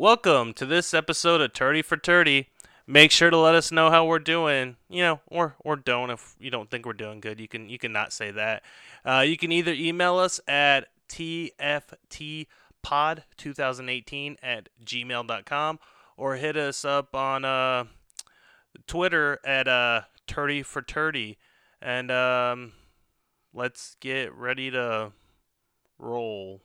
Welcome to this episode of Turdy for Turdy. Make sure to let us know how we're doing, you know, or or don't if you don't think we're doing good. You can you can not say that. Uh, you can either email us at tftpod2018 at gmail.com or hit us up on uh, Twitter at uh, Turdy for Turdy. And um, let's get ready to roll.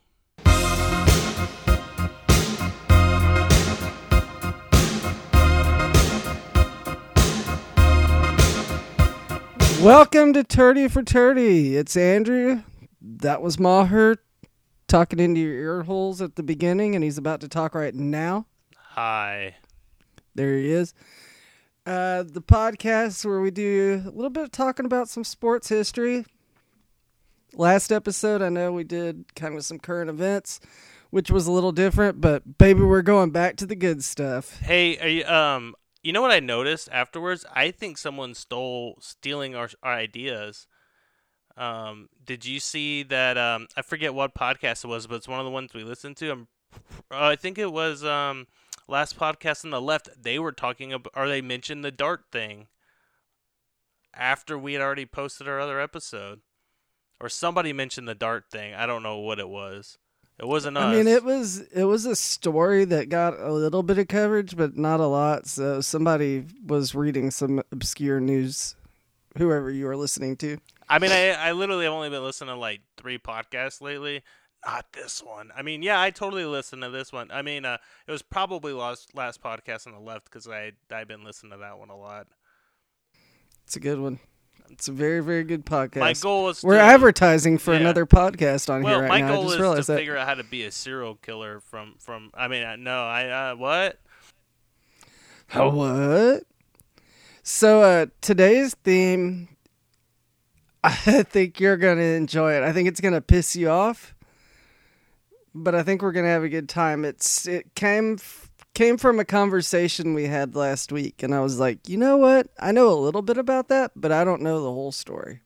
Welcome to Turdy for Turdy. It's Andrew. That was Maher talking into your ear holes at the beginning, and he's about to talk right now. Hi. There he is. Uh, the podcast where we do a little bit of talking about some sports history. Last episode, I know we did kind of some current events, which was a little different, but baby, we're going back to the good stuff. Hey, are you, um, you know what I noticed afterwards? I think someone stole stealing our, our ideas. Um, did you see that? Um, I forget what podcast it was, but it's one of the ones we listened to. I'm, uh, I think it was um, last podcast on the left. They were talking about, or they mentioned the dart thing after we had already posted our other episode, or somebody mentioned the dart thing. I don't know what it was. It wasn't us. I mean, it was it was a story that got a little bit of coverage, but not a lot. So somebody was reading some obscure news, whoever you were listening to. I mean, I I literally have only been listening to like three podcasts lately. Not this one. I mean, yeah, I totally listened to this one. I mean, uh, it was probably last last podcast on the left because I I've been listening to that one a lot. It's a good one. It's a very very good podcast. My goal is We're to, advertising for yeah. another podcast on Well, here right my now. I goal just is to that. figure out how to be a serial killer from from. I mean, no, I uh, what? Oh, what? So uh, today's theme, I think you're gonna enjoy it. I think it's gonna piss you off, but I think we're gonna have a good time. It's it came f- came from a conversation we had last week, and I was like, you know what? I know a little bit about that, but I don't know the whole story.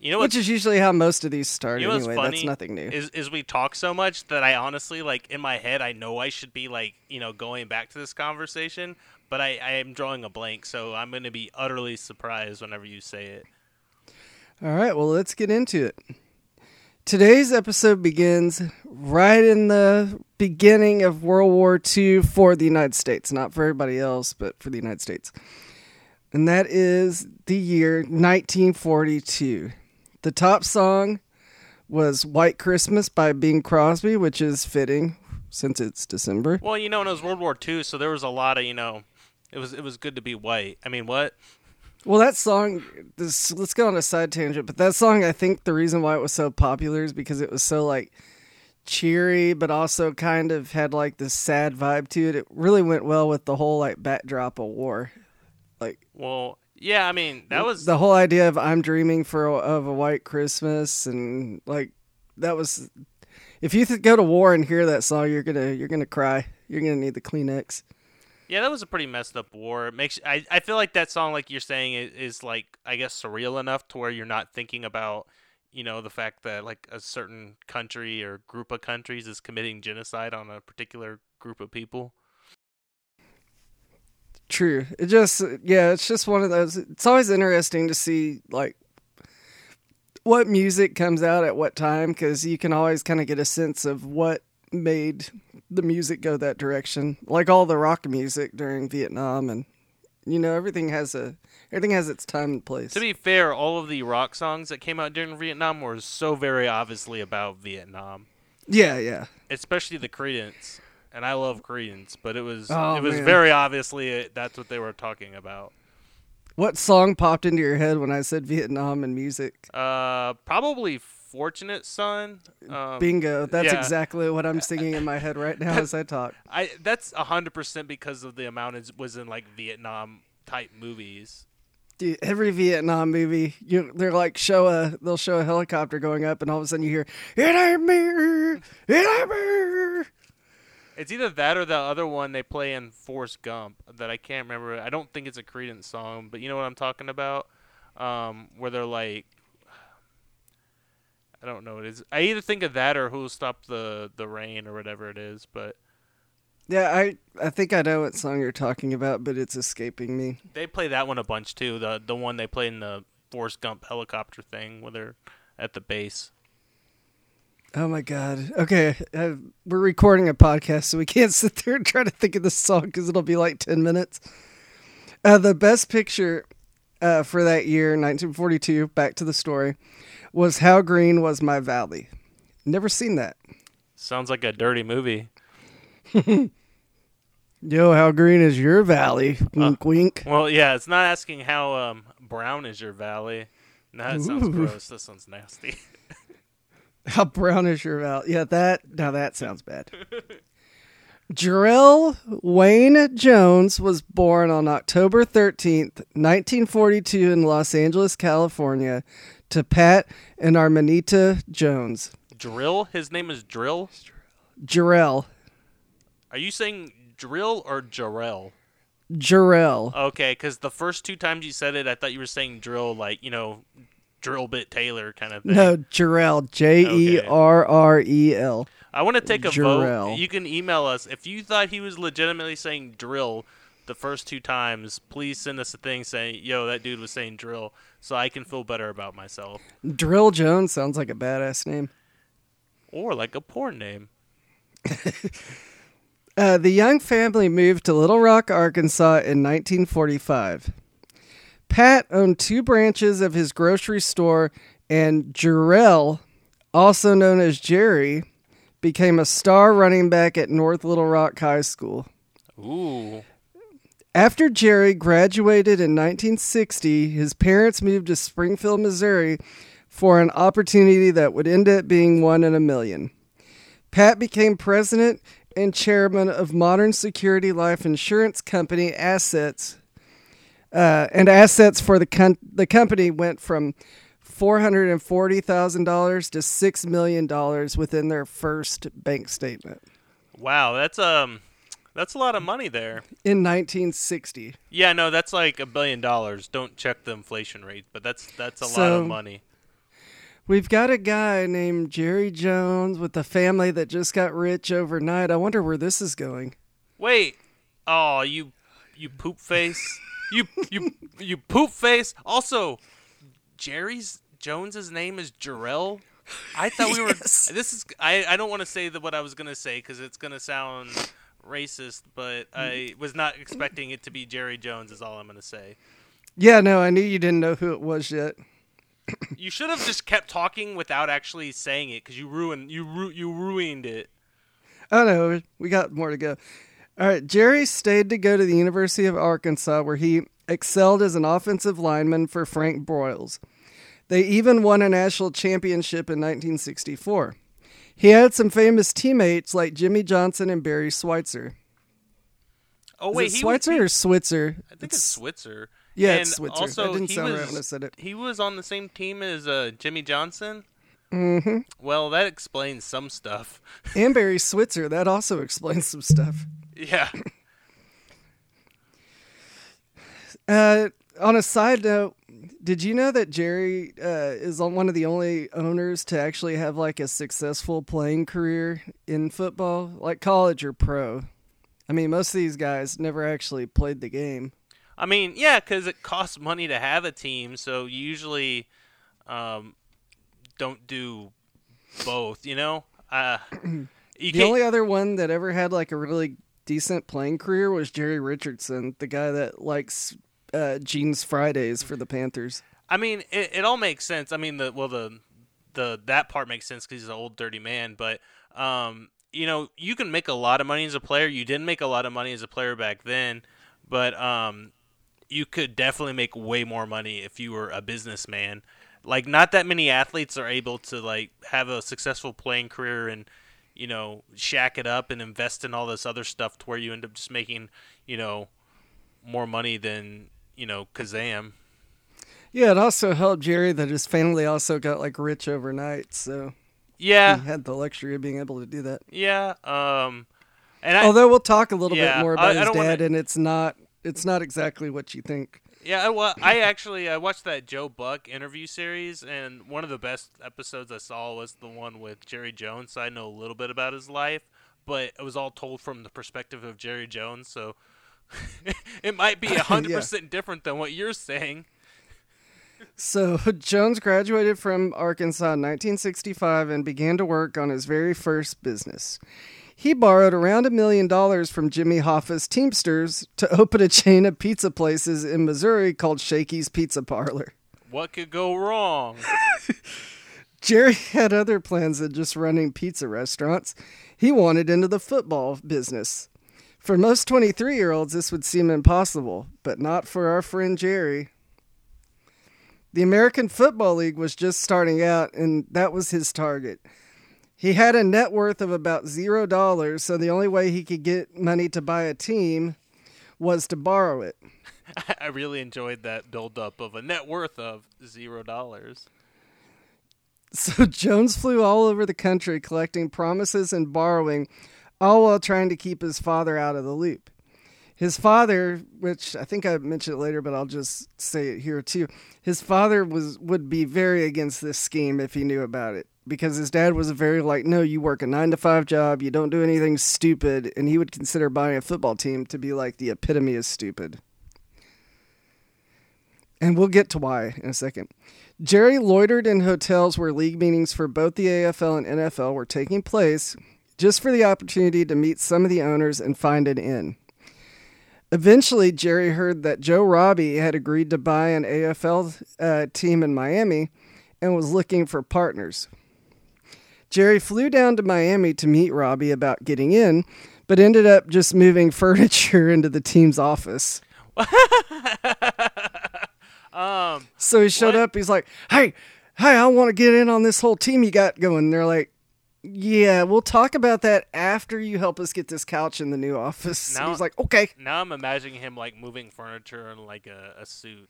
You know Which is usually how most of these start. You know anyway, that's nothing new. is is we talk so much that I honestly like in my head I know I should be like you know going back to this conversation, but I I am drawing a blank, so I'm going to be utterly surprised whenever you say it. All right, well, let's get into it. Today's episode begins right in the beginning of World War II for the United States, not for everybody else, but for the United States. And that is the year 1942. The top song was White Christmas by Bing Crosby, which is fitting since it's December. Well, you know, it was World War II, so there was a lot of you know, it was it was good to be white. I mean, what? Well, that song. This let's go on a side tangent, but that song, I think the reason why it was so popular is because it was so like cheery, but also kind of had like this sad vibe to it. It really went well with the whole like backdrop of war. Like Well, yeah, I mean that was the whole idea of I'm dreaming for a, of a white Christmas, and like that was. If you th- go to war and hear that song, you're gonna you're gonna cry. You're gonna need the Kleenex. Yeah, that was a pretty messed up war. It makes I I feel like that song, like you're saying, is, is like I guess surreal enough to where you're not thinking about you know the fact that like a certain country or group of countries is committing genocide on a particular group of people. True. It just yeah, it's just one of those. It's always interesting to see like what music comes out at what time because you can always kind of get a sense of what made the music go that direction. Like all the rock music during Vietnam, and you know everything has a everything has its time and place. To be fair, all of the rock songs that came out during Vietnam were so very obviously about Vietnam, yeah, yeah. especially the Creedence. And I love Creedence, but it was Oh, it was man. very obviously uh that's what they were talking about. What song popped into your head when I said Vietnam and music? Uh, probably "Fortunate Son." Um, Bingo. That's yeah. exactly what I'm singing in my head right now as I talk. I that's hundred percent because of the amount it was in like Vietnam type movies. Dude, every Vietnam movie, you they're like show a they'll show a helicopter going up, and all of a sudden you hear "It ain't me, it ain't me." It's either that or the other one they play in Forrest Gump that I can't remember. I don't think it's a Creedence song, but you know what I'm talking about, um, where they're like, I don't know what it is. I either think of that or Who'll Stop the the Rain or whatever it is, but Yeah, I I think I know what song you're talking about, but it's escaping me. They play that one a bunch too. The the one they play in the Forrest Gump helicopter thing where they're at the base. Oh my god. Okay, uh, we're recording a podcast, so we can't sit there and try to think of the song because it'll be like ten minutes. Uh, the best picture uh, for that year, 1942. Back to the story, was "How Green Was My Valley." Never seen that. Sounds like a dirty movie. Yo, how green is your valley? Wink, wink. Well, yeah, it's not asking how um, brown is your valley. No, that sounds gross. This one's nasty. How brown is your valley? Yeah, that now that sounds bad. Jarrell Wayne Jones was born on October 13th, 1942 in Los Angeles, California, to Pat and Armanita Jones. Drill? His name is Drill? Jarrell. Are you saying Drill or Jarrell? Jarrell. Okay, because the first two times you said it, I thought you were saying drill, like, you know, drill bit Taylor kind of thing. No, Jarrell. J E R R E L. I want to take a Jarrell. vote. You can email us. If you thought he was legitimately saying drill the first two times, please send us a thing saying, yo, that dude was saying drill, so I can feel better about myself. Drill Jones sounds like a badass name. Or like a porn name. Uh, the young family moved to Little Rock, Arkansas in 1945. Pat owned two branches of his grocery store, and Jarrell, also known as Jerry, became a star running back at North Little Rock High School. Ooh. After Jerry graduated in 1960, his parents moved to Springfield, Missouri for an opportunity that would end up being one in a million. Pat became president and chairman of Modern Security Life Insurance Company Assets, uh, and assets for the con- the company went from four hundred and forty thousand dollars to six million dollars within their first bank statement Wow, that's um that's a lot of money there. in 1960. Yeah, no, that's like a billion dollars. Don't check the inflation rate, but that's that's a lot of money. We've got a guy named Jerry Jones with a family that just got rich overnight. I wonder where this is going. Wait. Oh, you you poop face. you you you poop face. Also, Jerry's Jones's name is Jarrell. I thought we were. This is. I I don't want to say the, what I was gonna say because it's gonna sound racist, but mm-hmm. I was not expecting it to be Jerry Jones. Is all I'm gonna say. Yeah, no, I knew you didn't know who it was yet. You should have just kept talking without actually saying it because you ruined you ru- you ruined it. Oh no, we got more to go. All right, Jerry stayed to go to the University of Arkansas where he excelled as an offensive lineman for Frank Broyles. They even won a national championship in 1964. He had some famous teammates like Jimmy Johnson and Barry Switzer. Oh wait, it he was- Switzer he- or Switzer? I think it's, Switzer. Yeah, and it's Switzer. Also, that didn't sound was, right when I said it. He was on the same team as uh, Jimmy Johnson. Mm-hmm. Well, that explains some stuff. And Barry Switzer. That also explains some stuff. yeah. Uh, on a side note, did you know that Jerry uh, is one of the only owners to actually have like a successful playing career in football, like college or pro? I mean, most of these guys never actually played the game. I mean, yeah, because it costs money to have a team, so you usually um, don't do both. You know, uh, you The can't. only other one that ever had like a really decent playing career was Jerry Richardson, the guy that likes uh, Jeans Fridays for the Panthers. I mean, it, it all makes sense. I mean, the well, the the that part makes sense because he's an old dirty man. But um, you know, you can make a lot of money as a player. You didn't make a lot of money as a player back then, but um, you could definitely make way more money if you were a businessman. Like, not that many athletes are able to like have a successful playing career and you know shack it up and invest in all this other stuff to where you end up just making you know more money than you know Kazam. Yeah, it also helped Jerry that his family also got like rich overnight, so Yeah, he had the luxury of being able to do that. Yeah. Um, and I, Although we'll talk a little Yeah, bit more about I his don't dad, wanna- and it's not it's not exactly what you think. yeah, I, well, I actually I watched that Joe Buck interview series, and one of the best episodes I saw was the one with Jerry Jones. So I know a little bit about his life, but it was all told from the perspective of Jerry Jones, so it might be hundred Yeah. percent different than what you're saying. So Jones graduated from Arkansas in 1965 and began to work on his very first business. He borrowed around a million dollars from Jimmy Hoffa's Teamsters to open a chain of pizza places in Missouri called Shakey's Pizza Parlor. What could go wrong? Jerry had other plans than just running pizza restaurants. He wanted into the football business. For most 23 year olds, this would seem impossible, but not for our friend Jerry. The American Football League was just starting out, and that was his target. He had a net worth of about zero dollars, so the only way he could get money to buy a team was to borrow it. I really enjoyed that buildup of a net worth of zero dollars. So Jones flew all over the country collecting promises and borrowing, all while trying to keep his father out of the loop. His father, which I think I mentioned it later, but I'll just say it here too. His father was would be very against this scheme if he knew about it, because his dad was very like, no, you work a nine to five job, you don't do anything stupid, and he would consider buying a football team to be like the epitome of stupid. And we'll get to why in a second. Jerry loitered in hotels where league meetings for both the AFL and NFL were taking place just for the opportunity to meet some of the owners and find an inn. Eventually, Jerry heard that Joe Robbie had agreed to buy an AFL uh, team in Miami and was looking for partners. Jerry flew down to Miami to meet Robbie about getting in, but ended up just moving furniture into the team's office. Um, So he showed What? up. He's like, "Hey, hey, I want to get in on this whole team you got going." And they're like, "Yeah, we'll talk about that after you help us get this couch in the new office." Now- he's like, "Okay." now I'm imagining him like moving furniture in like a, a suit.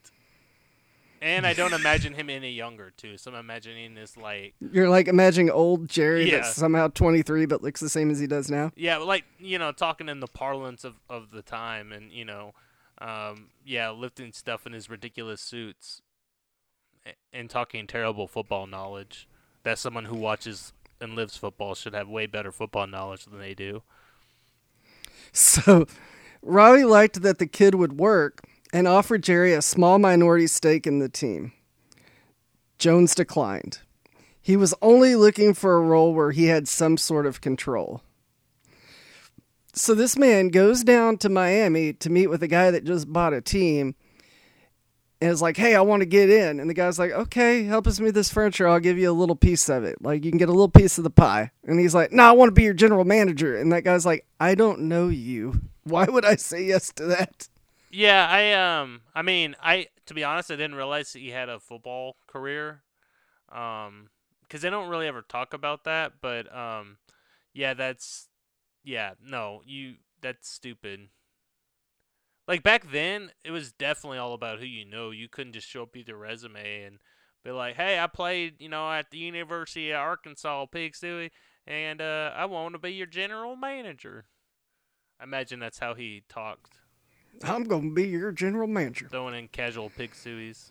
And I don't imagine him any younger too. So I'm imagining this like You're like imagining old Jerry Yeah. that's somehow 23 but looks the same as he does now. yeah, like you know, talking in the parlance of, of the time and, you know, um, yeah, lifting stuff in his ridiculous suits and talking terrible football knowledge. That someone who watches and lives football should have way better football knowledge than they do. So Robbie liked that the kid would work and offered Jerry a small minority stake in the team. Jones declined. He was only looking for a role where he had some sort of control. So this man goes down to Miami to meet with a guy that just bought a team and is like, hey, I want to get in. And the guy's like, okay, help us move this furniture. I'll give you a little piece of it. Like, you can get a little piece of the pie. And he's like, no, I want to be your general manager. And that guy's like, I don't know you. Why would I say yes to that? Yeah, I um, I mean, I to be honest, I didn't realize that he had a football career, um, because they don't really ever talk about that. But um, yeah, that's yeah, no, you that's stupid. Like back then, it was definitely all about who you know. You couldn't just show up with your resume and be like, "Hey, I played, you know, at the University of Arkansas, Pig Sooie, and uh, I want to be your general manager." I imagine that's how he talked I'm going to be your general manager. throwing in casual pig sueys.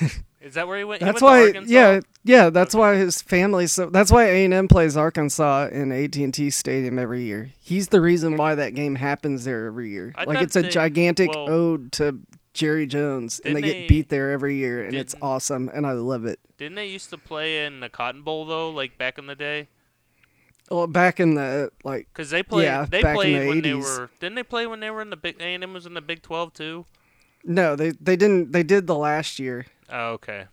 Is that where he went? He That's went why, yeah, yeah. That's Okay. why his family. So that's why A and M plays Arkansas in AT and T Stadium every year. He's the reason why that game happens there every year. I like it's a they- gigantic well- ode to Jerry Jones, and they, Didn't get beat there every year, and it's awesome, and I love it. Didn't they used to play in the Cotton Bowl though, like back in the day? Well, back in the like, Because they played. Yeah, they played the when they were. Didn't they play when they were in the big? A and M was in the Big Twelve too. no, they they didn't. They did the last year. Oh, okay.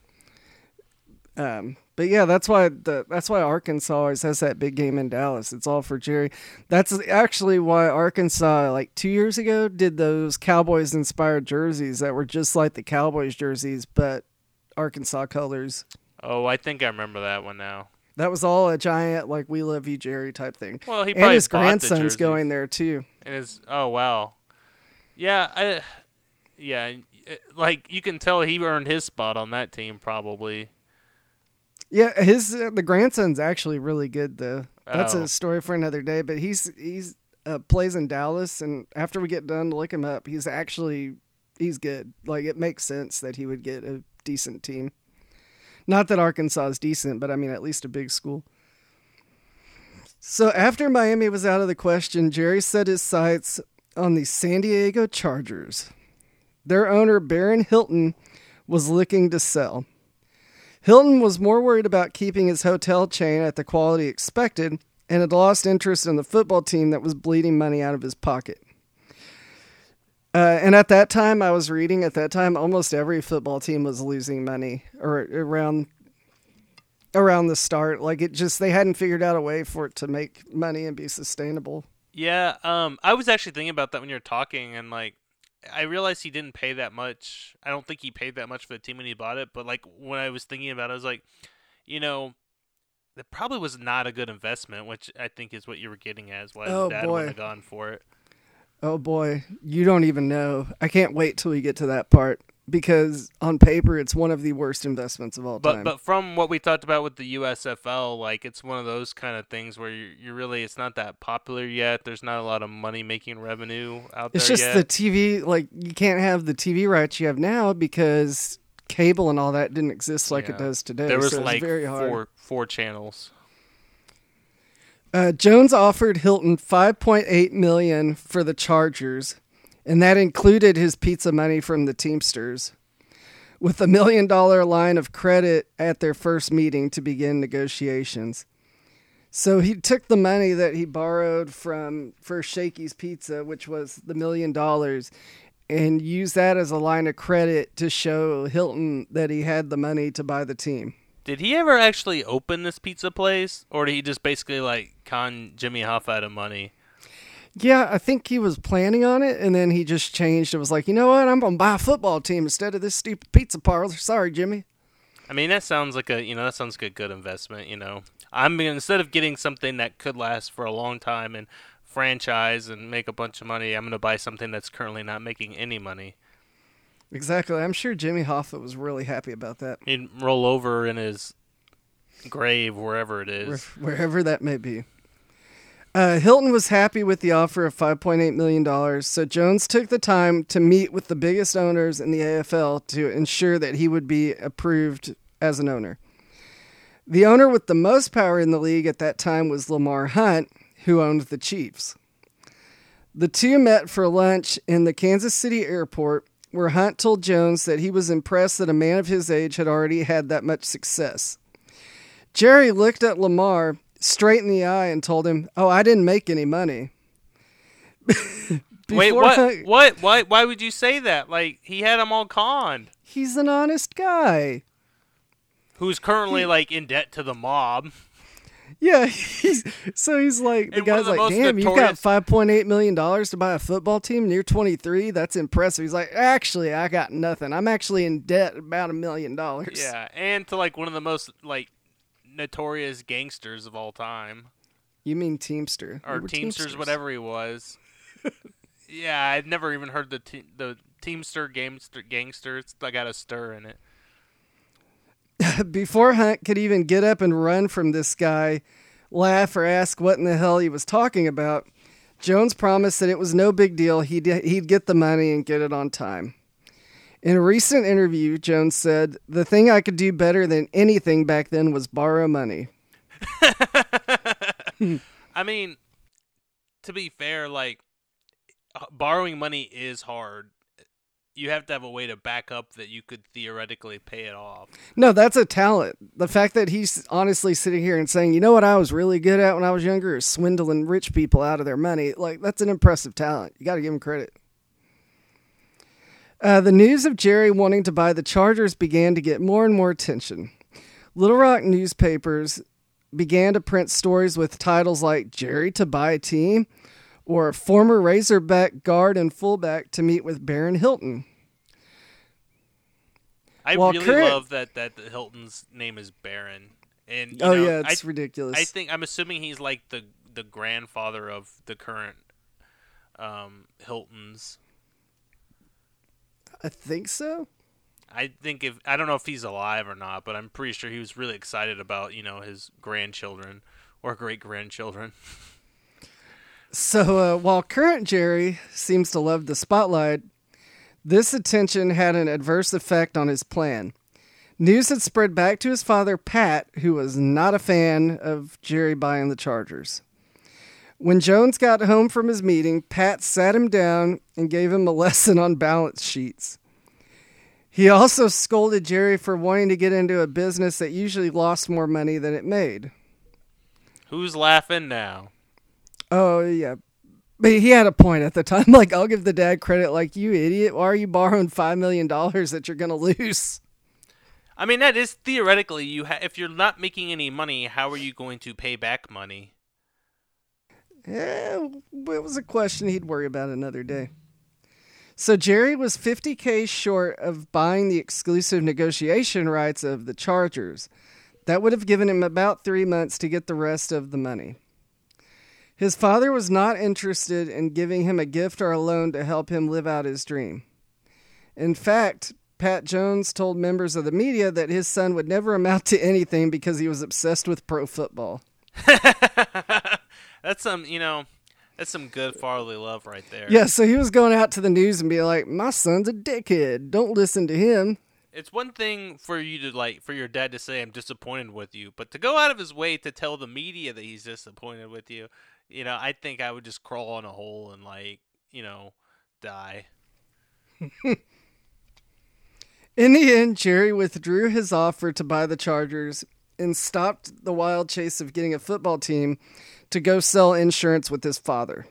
Um, but yeah, that's why the that's why Arkansas always has that big game in Dallas. It's all for Jerry. That's actually why Arkansas, like two years ago, did those Cowboys inspired jerseys that were just like the Cowboys jerseys, but Arkansas colors. Oh, I think I remember that one now. That was all a giant like "We love you, Jerry" type thing. Well, he and his grandson's going there too. And his oh wow, yeah, I, yeah, like you can tell he earned his spot on that team probably. Yeah, his uh, the grandson's actually really good though. That's Oh. a story for another day. But he's he's uh, plays in Dallas, and after we get done, to look him up. He's actually he's good. Like it makes sense that he would get a decent team. Not that Arkansas is decent, but I mean at least a big school. So after Miami was out of the question, Jerry set his sights on the San Diego Chargers. Their owner, Baron Hilton, was looking to sell. Hilton was more worried about keeping his hotel chain at the quality expected and had lost interest in the football team that was bleeding money out of his pocket. Uh, and at that time, I was reading. At that time, almost every football team was losing money, or around around the start. Like it just they hadn't figured out a way for it to make money and be sustainable. Yeah, um, I was actually thinking about that when you were talking, and like, I realized he didn't pay that much. I don't think he paid that much for the team when he bought it. But like when I was thinking about it, I was like, you know, that probably was not a good investment, which I think is what you were getting at. Is why Oh, his dad boy. would have gone for it. Oh boy, you don't even know. I can't wait till we get to that part because on paper, it's one of the worst investments of all But time. but from what we talked about with the USFL, like it's one of those kind of things where you you really it's not that popular yet. There's not a lot of money making revenue out it's there It's just yet. the TV. Like you can't have the TV rights you have now because cable and all that didn't exist like it does today. there was so like very hard. four four channels. Uh, Jones offered Hilton 5.8 million for the Chargers, and that included his pizza money from the Teamsters, with a million dollar line of credit at their first meeting to begin negotiations. So he took the money that he borrowed from for Shakey's Pizza, which was the million dollars, and used that as a line of credit to show Hilton that he had the money to buy the team. Did he ever actually open this pizza place, or did he just basically like con Jimmy Hoff out of money? Yeah, I think he was planning on it, and then he just changed. It was like, you know what? I'm gonna buy a football team instead of this stupid pizza parlor. Sorry, Jimmy. I mean, that sounds like a you know that sounds like a good investment. You know, I'm instead of getting something that could last for a long time and franchise and make a bunch of money, I'm gonna buy something that's currently not making any money. Exactly. I'm sure Jimmy Hoffa was really happy about that, He'd roll over in his grave wherever it is. where- wherever that may be. Uh, Hilton was happy with the offer of 5.8 million dollars, so Jones took the time to meet with the biggest owners in the AFL to ensure that he would be approved as an owner. The owner with the most power in the league at that time was Lamar Hunt, who owned the Chiefs. The two met for lunch in the Kansas City airport, where Hunt told Jones that he was impressed that a man of his age had already had that much success. Jerry looked at Lamar straight in the eye and told him, "Oh, I didn't make any money." Wait, what? Hunt- What? Why? Why would you say that? Like he had them all conned. He's an honest guy. Who's currently like in debt to the mob? Yeah, he's so he's like the And guy's the like, "Damn, you've got five point eight million dollars to buy a football team, and you're 23. That's impressive." He's like, "Actually, I got nothing. I'm actually in debt about a million dollars." Yeah, and to like one of the most like notorious gangsters of all time, You mean Teamster or We were Teamsters, whatever he was. yeah, I'd never even heard the te- the Teamster gangster gangster. It's I got a stir in it. Before Hunt could even get up and run from this guy, laugh or ask what in the hell he was talking about, Jones promised that it was no big deal. He'd, he'd get the money and get it on time. In a recent interview, Jones said, The thing I could do better than anything back then was borrow money. I mean, to be fair, like borrowing money is hard. You have to have a way to back up that you could theoretically pay it off. No, that's a talent. The fact that he's honestly sitting here and saying, you know what I was really good at when I was younger is swindling rich people out of their money. Like, that's an impressive talent. You got to give him credit. Uh, the news of Jerry wanting to buy the Chargers began to get more and more attention. Little Rock newspapers began to print stories with titles like Jerry to buy a team or former Razorback guard and fullback to meet with Baron Hilton. I Well, really current- love that that the Hilton's name is Baron. And you oh, know, yeah, I it's ridiculous. I think I'm assuming he's like the the grandfather of the current um, Hiltons. I think so. I think if I don't know if he's alive or not, but I'm pretty sure he was really excited about you know his grandchildren or great grandchildren. So uh, while current Jerry seems to love the spotlight, this attention had an adverse effect on his plan. News had spread back to his father, Pat, who was not a fan of Jerry buying the Chargers. When Jones got home from his meeting, Pat sat him down and gave him a lesson on balance sheets. He also scolded Jerry for wanting to get into a business that usually lost more money than it made. Who's laughing now? Oh, yeah. But he had a point at the time. Like, I'll give the dad credit, like, you idiot. Why are you borrowing $5 million that you're going to lose? I mean, that is theoretically you. Ha- if you're not making any money, how are you going to pay back money? Yeah, it was a question he'd worry about another day. So Jerry was 50k short of buying the exclusive negotiation rights of the Chargers. That would have given him about 3 months to get the rest of the money. His father was not interested in giving him a gift or a loan to help him live out his dream. In fact, Pat Jones told members of the media that his son would never amount to anything because he was obsessed with pro football. that's some, you know, that's some good fatherly love right there. Yeah, so he was going out to the news and be like, "My son's a dickhead. Don't listen to him." It's one thing for you to like for your dad to say I'm disappointed with you, but to go out of his way to tell the media that he's disappointed with you, you know, I think I would just crawl in a hole and like, you know, die. In the end, Jerry withdrew his offer to buy the Chargers and stopped the wild chase of getting a football team to go sell insurance with his father.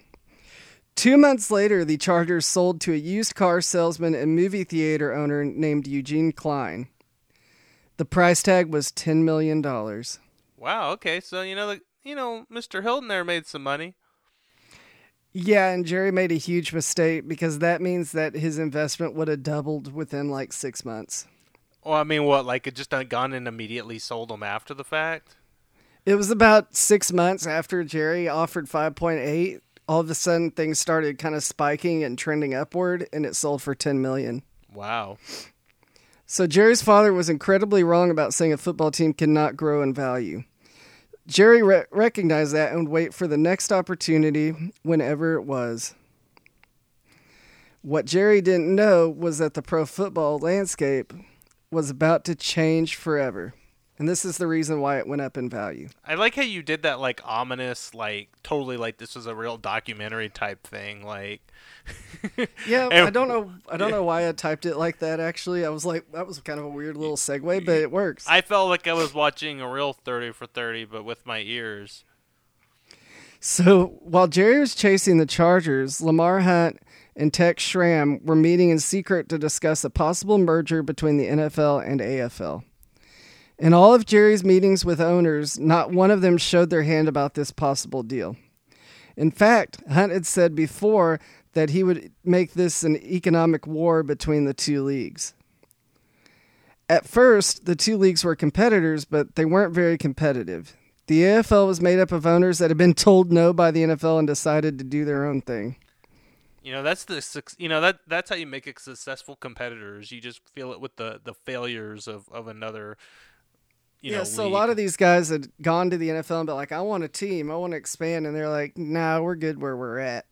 Two months later, the Chargers sold to a used car salesman and movie theater owner named Eugene Klein. The price tag was $10 million. Wow, okay. So, you know, the, you know, Mr. Hilton there made some money. Yeah, and Jerry made a huge mistake because that means that his investment would have doubled within like six months. Well, I mean, what, like it just gone and immediately sold them after the fact? It was about six months after Jerry offered 5.8. All of a sudden, things started kind of spiking and trending upward, and it sold for 10 million. Wow. So Jerry's father was incredibly wrong about saying a football team cannot grow in value. Jerry re- recognized that and would wait for the next opportunity whenever it was. What Jerry didn't know was that the pro football landscape was about to change forever. And this is the reason why it went up in value. I like how you did that like ominous, like totally like this was a real documentary type thing. Like Yeah, and, I don't know I don't yeah. know why I typed it like that actually. I was like that was kind of a weird little segue, but it works. I felt like I was watching a real thirty for thirty, but with my ears. So while Jerry was chasing the Chargers, Lamar Hunt and Tex Schramm were meeting in secret to discuss a possible merger between the NFL and AFL. In all of Jerry's meetings with owners, not one of them showed their hand about this possible deal. In fact, Hunt had said before that he would make this an economic war between the two leagues. At first, the two leagues were competitors, but they weren't very competitive. The AFL was made up of owners that had been told no by the NFL and decided to do their own thing. You know that's the you know that that's how you make successful competitors. You just feel it with the the failures of of another yeah, know, so league. a lot of these guys had gone to the NFL and been like, I want a team, I want to expand, and they're like, Nah, we're good where we're at.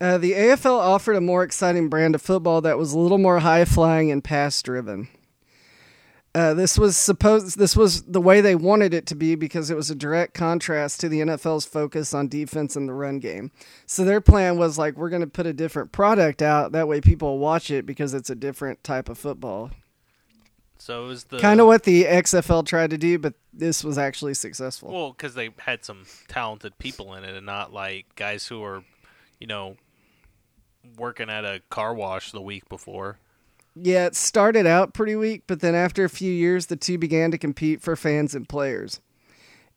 Uh, the AFL offered a more exciting brand of football that was a little more high flying and pass driven. Uh, this was supposed. This was the way they wanted it to be because it was a direct contrast to the NFL's focus on defense and the run game. So their plan was like, we're going to put a different product out. That way, people watch it because it's a different type of football. So it was the kind of what the XFL tried to do, but this was actually successful. Well, because they had some talented people in it, and not like guys who were, you know, working at a car wash the week before. Yeah, it started out pretty weak, but then after a few years, the two began to compete for fans and players.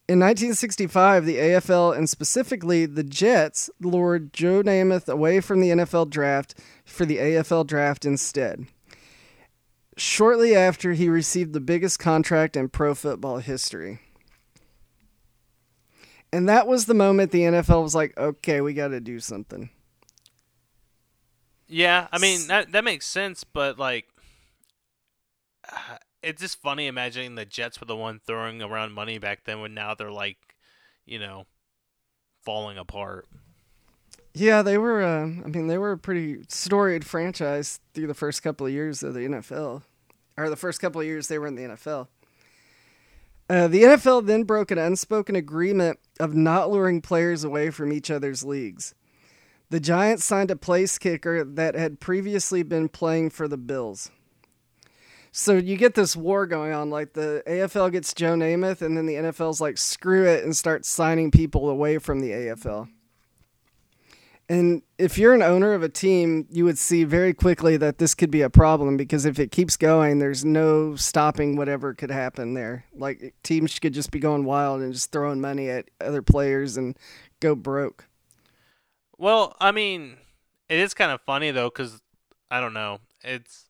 In 1965, the AFL and specifically the Jets lured Joe Namath away from the NFL draft for the AFL draft instead shortly after he received the biggest contract in pro football history. And that was the moment the NFL was like, okay, we got to do something. Yeah, I mean, that, that makes sense, but like, it's just funny imagining the Jets were the one throwing around money back then when now they're like, you know, falling apart. Yeah, they were. Uh, I mean, they were a pretty storied franchise through the first couple of years of the NFL, or the first couple of years they were in the NFL. Uh, the NFL then broke an unspoken agreement of not luring players away from each other's leagues. The Giants signed a place kicker that had previously been playing for the Bills. So you get this war going on. Like the AFL gets Joe Namath, and then the NFL's like, screw it, and starts signing people away from the AFL. And if you're an owner of a team, you would see very quickly that this could be a problem because if it keeps going, there's no stopping whatever could happen there. Like teams could just be going wild and just throwing money at other players and go broke. Well, I mean, it is kind of funny though cuz I don't know. It's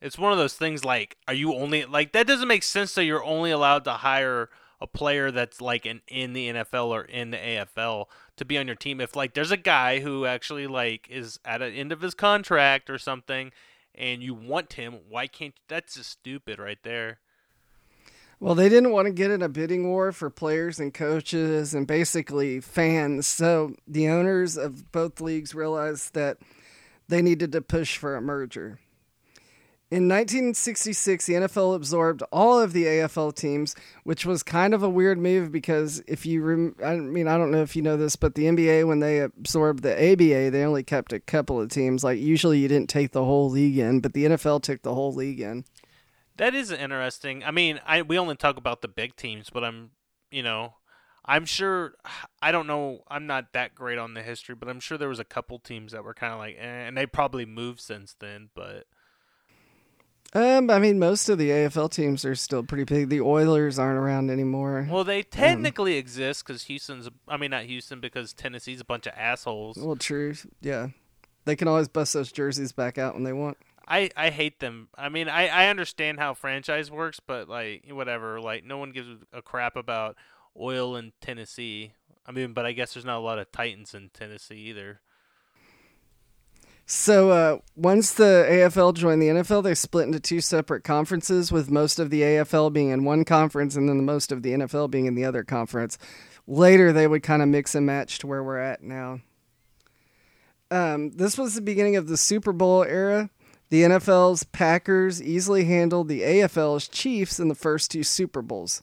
it's one of those things like are you only like that doesn't make sense that you're only allowed to hire a player that's like in in the NFL or in the AFL to be on your team. If like there's a guy who actually like is at the end of his contract or something and you want him why can't that's just stupid right there. Well they didn't want to get in a bidding war for players and coaches and basically fans. So the owners of both leagues realized that they needed to push for a merger in 1966, the NFL absorbed all of the AFL teams, which was kind of a weird move because if you, rem- I mean, I don't know if you know this, but the NBA, when they absorbed the ABA, they only kept a couple of teams. Like, usually you didn't take the whole league in, but the NFL took the whole league in. That is interesting. I mean, I we only talk about the big teams, but I'm, you know, I'm sure. I don't know. I'm not that great on the history, but I'm sure there was a couple teams that were kind of like, eh, and they probably moved since then, but. Um, I mean, most of the AFL teams are still pretty big. The Oilers aren't around anymore. Well, they technically um, exist because Houston's. I mean, not Houston because Tennessee's a bunch of assholes. Well, true. Yeah, they can always bust those jerseys back out when they want. I, I hate them. I mean, I, I understand how franchise works, but like whatever. Like no one gives a crap about oil in Tennessee. I mean, but I guess there's not a lot of Titans in Tennessee either. So uh, once the AFL joined the NFL, they split into two separate conferences, with most of the AFL being in one conference and then the most of the NFL being in the other conference. Later, they would kind of mix and match to where we're at now. Um, this was the beginning of the Super Bowl era. The NFL's Packers easily handled the AFL's Chiefs in the first two Super Bowls.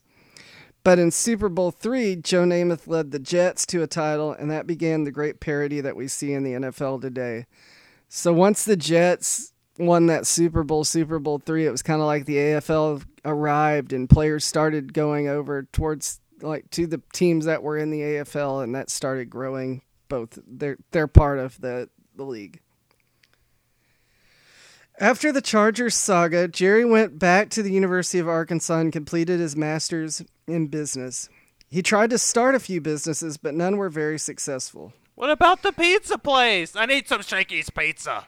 But in Super Bowl three, Joe Namath led the Jets to a title, and that began the great parity that we see in the NFL today. So once the Jets won that Super Bowl, Super Bowl three, it was kind of like the AFL arrived and players started going over towards like to the teams that were in the AFL, and that started growing. Both they're they're part of the the league. After the Chargers saga, Jerry went back to the University of Arkansas and completed his master's in business. He tried to start a few businesses, but none were very successful. What about the pizza place? I need some Shakey's pizza.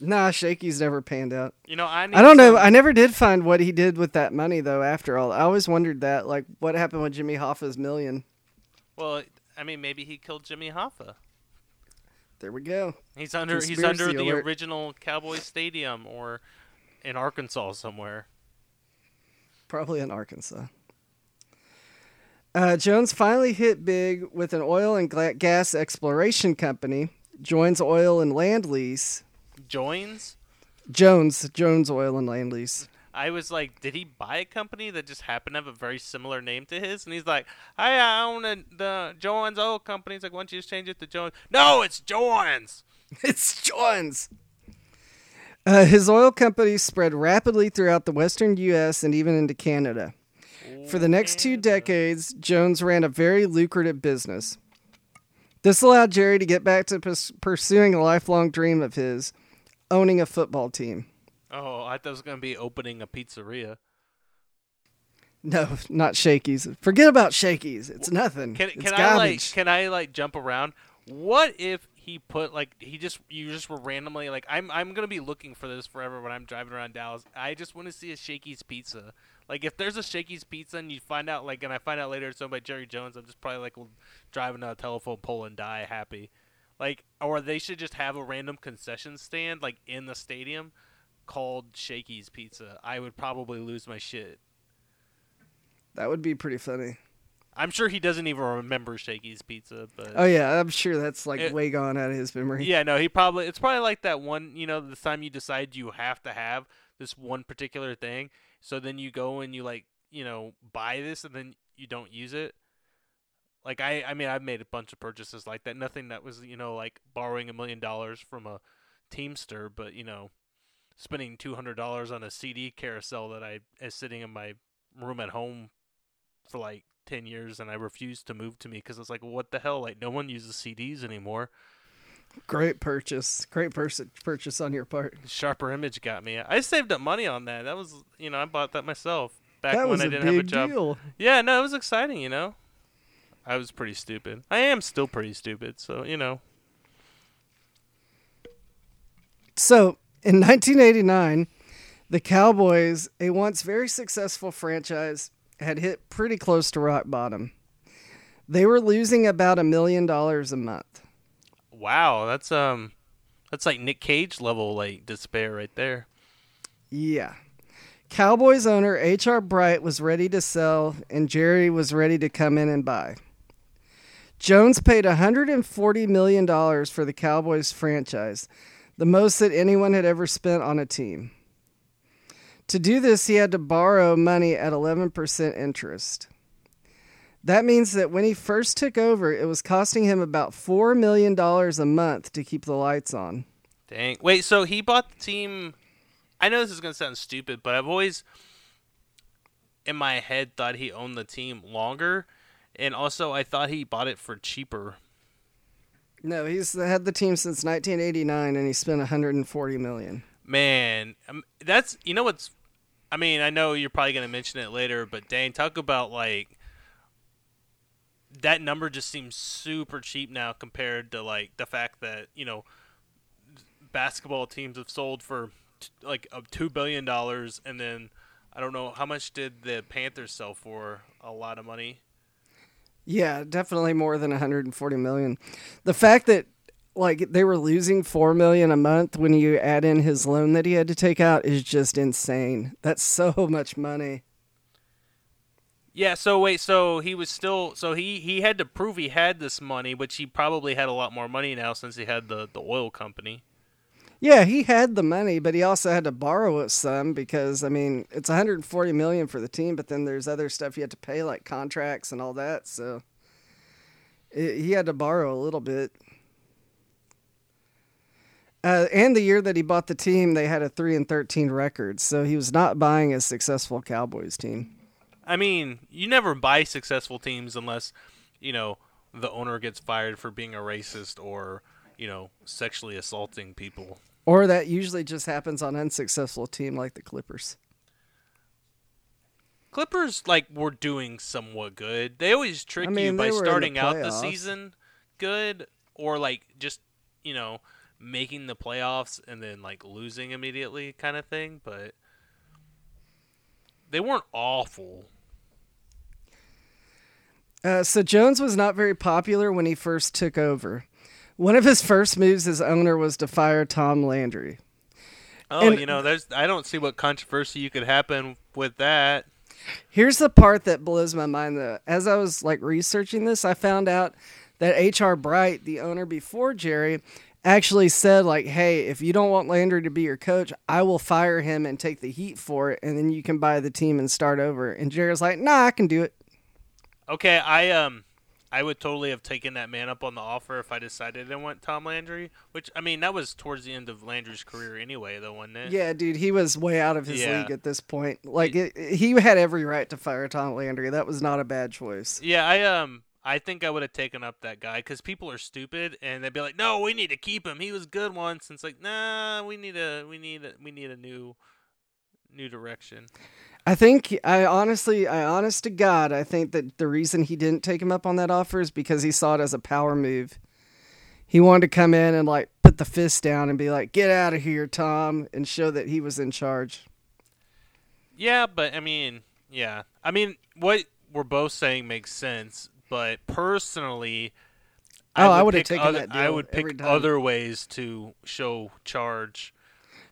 Nah, Shakey's never panned out. You know, I I don't know. I never did find what he did with that money though. After all, I always wondered that. Like, what happened with Jimmy Hoffa's million? Well, I mean, maybe he killed Jimmy Hoffa. There we go. He's under. Conspiracy he's under the original Cowboy Stadium or in Arkansas somewhere. Probably in Arkansas. Uh, Jones finally hit big with an oil and gas exploration company, joins Oil and Land Lease. Joins? Jones, Jones Oil and Land Lease. I was like, did he buy a company that just happened to have a very similar name to his? And he's like, I own a, the Jones Oil Company. He's like, why don't you just change it to Jones? No, it's Jones. it's Jones. Uh, his oil company spread rapidly throughout the western U.S. and even into Canada. For the next two decades, Jones ran a very lucrative business. This allowed Jerry to get back to pursuing a lifelong dream of his, owning a football team. Oh, I thought it was going to be opening a pizzeria. No, not Shakey's. Forget about Shakey's. It's nothing. Can, can it's I like can I like jump around? What if he put like he just you just were randomly like I'm I'm gonna be looking for this forever when I'm driving around Dallas. I just want to see a Shakey's pizza. Like if there's a Shakey's Pizza and you find out like and I find out later it's owned by Jerry Jones, I'm just probably like driving to a telephone pole and die happy. Like or they should just have a random concession stand like in the stadium called Shakey's Pizza. I would probably lose my shit. That would be pretty funny. I'm sure he doesn't even remember Shakey's Pizza, but oh yeah, I'm sure that's like it, way gone out of his memory. Yeah, no, he probably it's probably like that one, you know, the time you decide you have to have this one particular thing, so then you go and you like you know, buy this and then you don't use it. Like I, I mean, I've made a bunch of purchases like that. Nothing that was, you know, like borrowing a million dollars from a Teamster, but you know, spending two hundred dollars on a CD carousel that I is sitting in my room at home for like ten years, and I refused to move to me because it's like, what the hell? Like, no one uses CDs anymore. Great purchase. Great pers- purchase on your part. Sharper Image got me. I saved up money on that. That was, you know, I bought that myself back that when I didn't have a job. deal. Yeah, no, it was exciting, you know. I was pretty stupid. I am still pretty stupid, so you know. So, in 1989, the Cowboys, a once very successful franchise, had hit pretty close to rock bottom. They were losing about a million dollars a month. Wow, that's um, that's like Nick Cage level like despair right there. Yeah. Cowboys owner H.R. Bright was ready to sell, and Jerry was ready to come in and buy. Jones paid $140 million for the Cowboys franchise, the most that anyone had ever spent on a team. To do this, he had to borrow money at 11% interest. That means that when he first took over, it was costing him about $4 million a month to keep the lights on. Dang. Wait, so he bought the team. I know this is gonna sound stupid, but I've always, in my head, thought he owned the team longer, and also I thought he bought it for cheaper. No, he's had the team since 1989, and he spent 140 million. Man, um, that's you know what's. I mean, I know you're probably gonna mention it later, but dang, talk about like. That number just seems super cheap now compared to like the fact that you know, basketball teams have sold for t- like uh, two billion dollars, and then I don't know how much did the Panthers sell for? A lot of money. Yeah, definitely more than 140 million. The fact that like they were losing 4 million a month when you add in his loan that he had to take out is just insane. That's so much money. Yeah. So wait. So he was still. So he he had to prove he had this money, which he probably had a lot more money now since he had the the oil company. Yeah, he had the money, but he also had to borrow it some because I mean, it's 140 million for the team, but then there's other stuff you had to pay like contracts and all that, so it, he had to borrow a little bit. Uh, and the year that he bought the team, they had a three and thirteen record, so he was not buying a successful Cowboys team. I mean, you never buy successful teams unless, you know, the owner gets fired for being a racist or, you know, sexually assaulting people. Or that usually just happens on unsuccessful team like the Clippers. Clippers like were doing somewhat good. They always trick I mean, you by in the starting out the season good or like just, you know, making the playoffs and then like losing immediately kind of thing, but they weren't awful. Uh, so Jones was not very popular when he first took over. One of his first moves as owner was to fire Tom Landry. Oh, And- you know, there's I don't see what controversy you could happen with that. Here's the part that blows my mind though. As I was like researching this, I found out that H.R. Bright, the owner before Jerry, actually said like, "Hey, if you don't want Landry to be your coach, I will fire him and take the heat for it, and then you can buy the team and start over." And Jerry's like, "Nah, I can do it." Okay, I um I would totally have taken that man up on the offer if I decided I want Tom Landry, which I mean that was towards the end of Landry's career anyway, though, wasn't it? Yeah, dude, he was way out of his Yeah. league at this point. Like, it, he had every right to fire Tom Landry. That was not a bad choice. Yeah, I um I think I would have taken up that guy because people are stupid and they'd be like, "No, we need to keep him. He was good once." And it's like, "Nah, we need a we need a we need a new new direction." I think I honestly, I honest to God, I think that the reason he didn't take him up on that offer is because he saw it as a power move. He wanted to come in and like put the fist down and be like, "Get out of here, Tom," and show that he was in charge. Yeah, but I mean, yeah, I mean, what we're both saying makes sense. But personally, Oh, I would pick taken other, that I would pick other ways to show charge.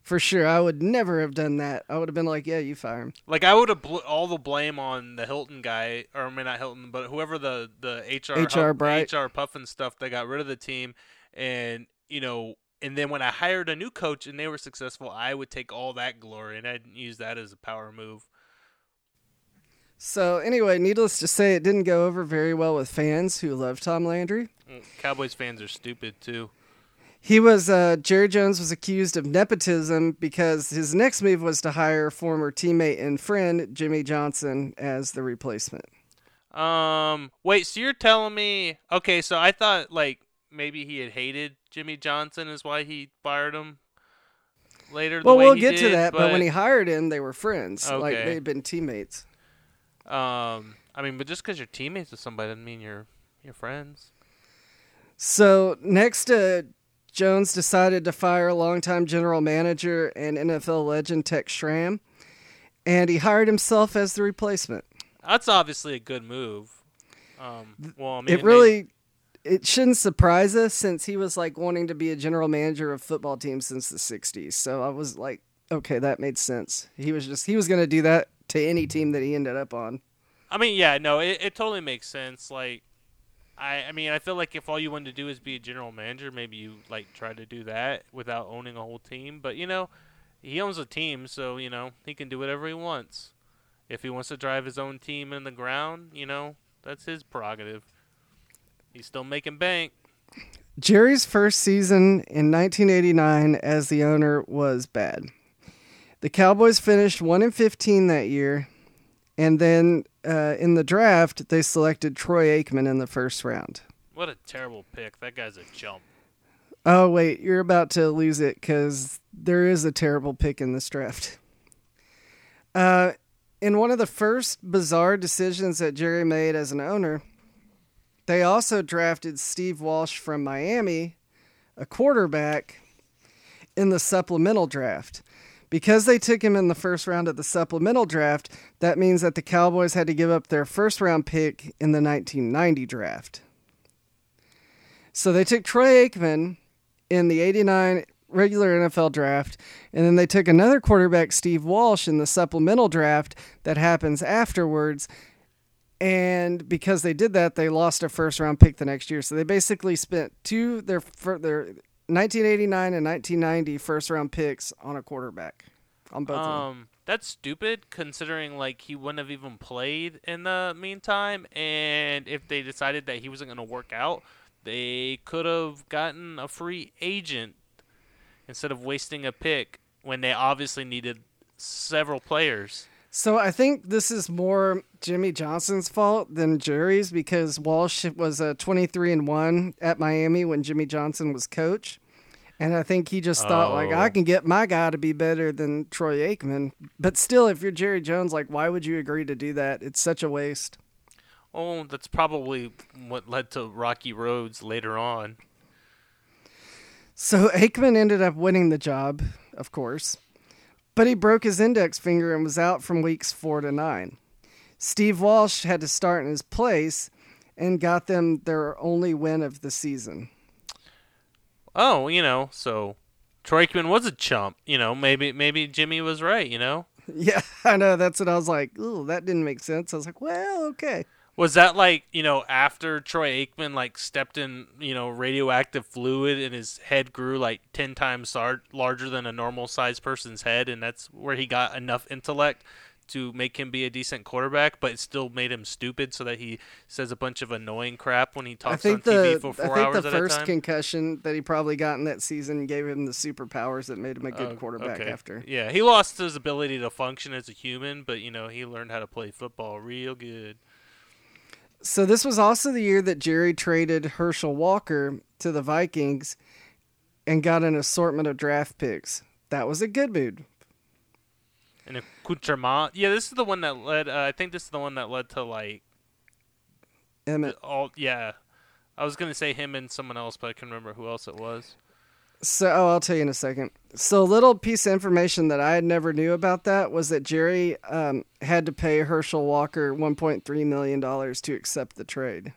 For sure, I would never have done that. I would have been like, "Yeah, you fire him." Like I would have bl- all the blame on the Hilton guy, or I mean not Hilton, but whoever the the HR HR Bright. HR Puffin stuff that got rid of the team, and you know, and then when I hired a new coach and they were successful, I would take all that glory and I'd use that as a power move. So anyway, needless to say, it didn't go over very well with fans who love Tom Landry. Mm, Cowboys fans are stupid too. He was uh, Jerry Jones was accused of nepotism because his next move was to hire former teammate and friend Jimmy Johnson as the replacement. Um, wait, so you're telling me? Okay, so I thought like maybe he had hated Jimmy Johnson is why he fired him later. the Well, we'll get to that, but, when he hired him, they were friends. Like Okay. they'd been teammates. um, I mean, but just because you're teammates with somebody doesn't mean you're you're friends. So next, uh, Jones decided to fire longtime general manager and NFL legend Tex Schramm, and he hired himself as the replacement. That's obviously a good move. Um, well, I mean, it made- really it shouldn't surprise us since he was like wanting to be a general manager of football teams since the 60s so i was like okay that made sense he was just he was going to do that to any team that he ended up on I mean, yeah, no, it, it totally makes sense. Like, I, I mean, I feel like if all you wanted to do is be a general manager, maybe you like try to do that without owning a whole team. But you know, he owns a team, so you know he can do whatever he wants. If he wants to drive his own team in the ground, you know, that's his prerogative. He's still making bank. jerry's first season in 1989 as the owner was bad the cowboys finished 1 and 15 that year and then uh, in the draft they selected troy aikman in the first round What a terrible pick. That guy's a jump. Oh wait, you're about to lose it because there is a terrible pick in this draft. Uh, in one of the first bizarre decisions that Jerry made as an owner, they also drafted Steve Walsh from Miami, a quarterback, in the supplemental draft. Because they took him in the first round of the supplemental draft, that means that the Cowboys had to give up their first round pick in the 1990 draft. So they took Troy Aikman in the 89 regular NFL draft, and then they took another quarterback, Steve Walsh, in the supplemental draft that happens afterwards. And because they did that, they lost a first round pick the next year. So they basically spent two their their 1989 and 1990 first round picks on a quarterback on both of them. Um, that's stupid considering like he wouldn't have even played in the meantime, and if they decided that he wasn't going to work out, they could have gotten a free agent instead of wasting a pick when they obviously needed several players. So I think this is more Jimmy Johnson's fault than Jerry's because Walsh was a 23 and 1 at Miami when Jimmy Johnson was coach. And I think he just thought like Oh. I can get my guy to be better than Troy Aikman. But still if you're Jerry Jones like why would you agree to do that? It's such a waste. Oh, that's probably what led to rocky roads later on. So Aikman ended up winning the job, of course, but he broke his index finger and was out from weeks four to nine. Steve Walsh had to start in his place and got them their only win of the season. Oh, you know, so Troy Aikman was a chump. You know, maybe maybe Jimmy was right. You know. Yeah, I know. That's what I was like. Ooh, that didn't make sense. I was like, well, okay. Was that like you know after Troy Aikman like stepped in you know radioactive fluid and his head grew like ten times sar- larger than a normal sized person's head, and that's where he got enough intellect to make him be a decent quarterback, but it still made him stupid so that he says a bunch of annoying crap when he I talks think on TV the for I four think hours the at a first concussion that he probably got in that season gave him the superpowers that made him a good Oh, quarterback okay. after. Yeah, he lost his ability to function as a human, but you know he learned how to play football real good. So this was also the year that Jerry traded Herschel Walker to the Vikings and got an assortment of draft picks. That was a good move. And accoutrement, yeah, this is the one that led. Uh, I think this is the one that led to like Emmitt. all. Yeah, I was gonna say him and someone else, but I can't remember who else it was. So, oh, I'll tell you in a second. So, a little piece of information that I had never knew about that was that Jerry um, had to pay Herschel Walker $1.3 million to accept the trade.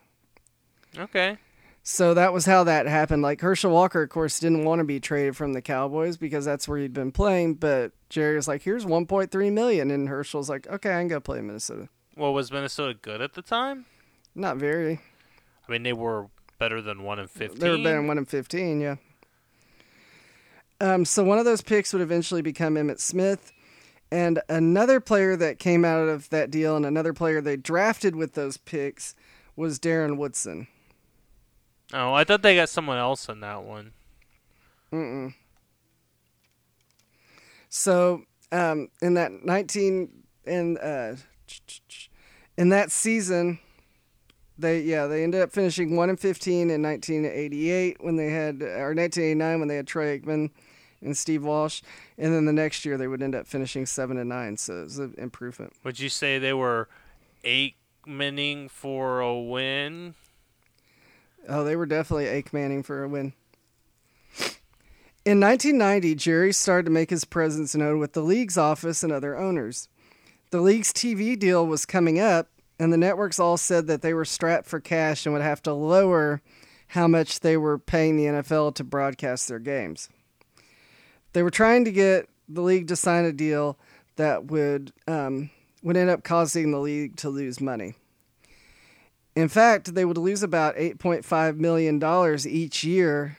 Okay. So that was how that happened. Like Herschel Walker, of course, didn't want to be traded from the Cowboys because that's where he'd been playing. But Jerry was like, "Here's 1.3 million," and Herschel's like, "Okay, I can go play in Minnesota." Well, was Minnesota good at the time? Not very. I mean, they were better than one in fifteen. They were better than one in 15, yeah. Um, so one of those picks would eventually become Emmitt Smith, And another player that came out of that deal and another player they drafted with those picks was Darren Woodson. Oh, I thought they got someone else in that one. Mm-mm. So, um, in that 19 in uh, in that season, they yeah they ended up finishing one and 15 in 1988 when they had or 1989 when they had Troy Aikman and Steve Walsh, and then the next year they would end up finishing seven and nine. So it was an improvement. Would you say they were Aikmaning for a win? Oh, they were definitely Aikmaning for a win. In 1990, Jerry started to make his presence known with the league's office and other owners. The league's TV deal was coming up, and the networks all said that they were strapped for cash and would have to lower how much they were paying the NFL to broadcast their games. They were trying to get the league to sign a deal that would um, would end up causing the league to lose money. In fact, they would lose about $8.5 million each year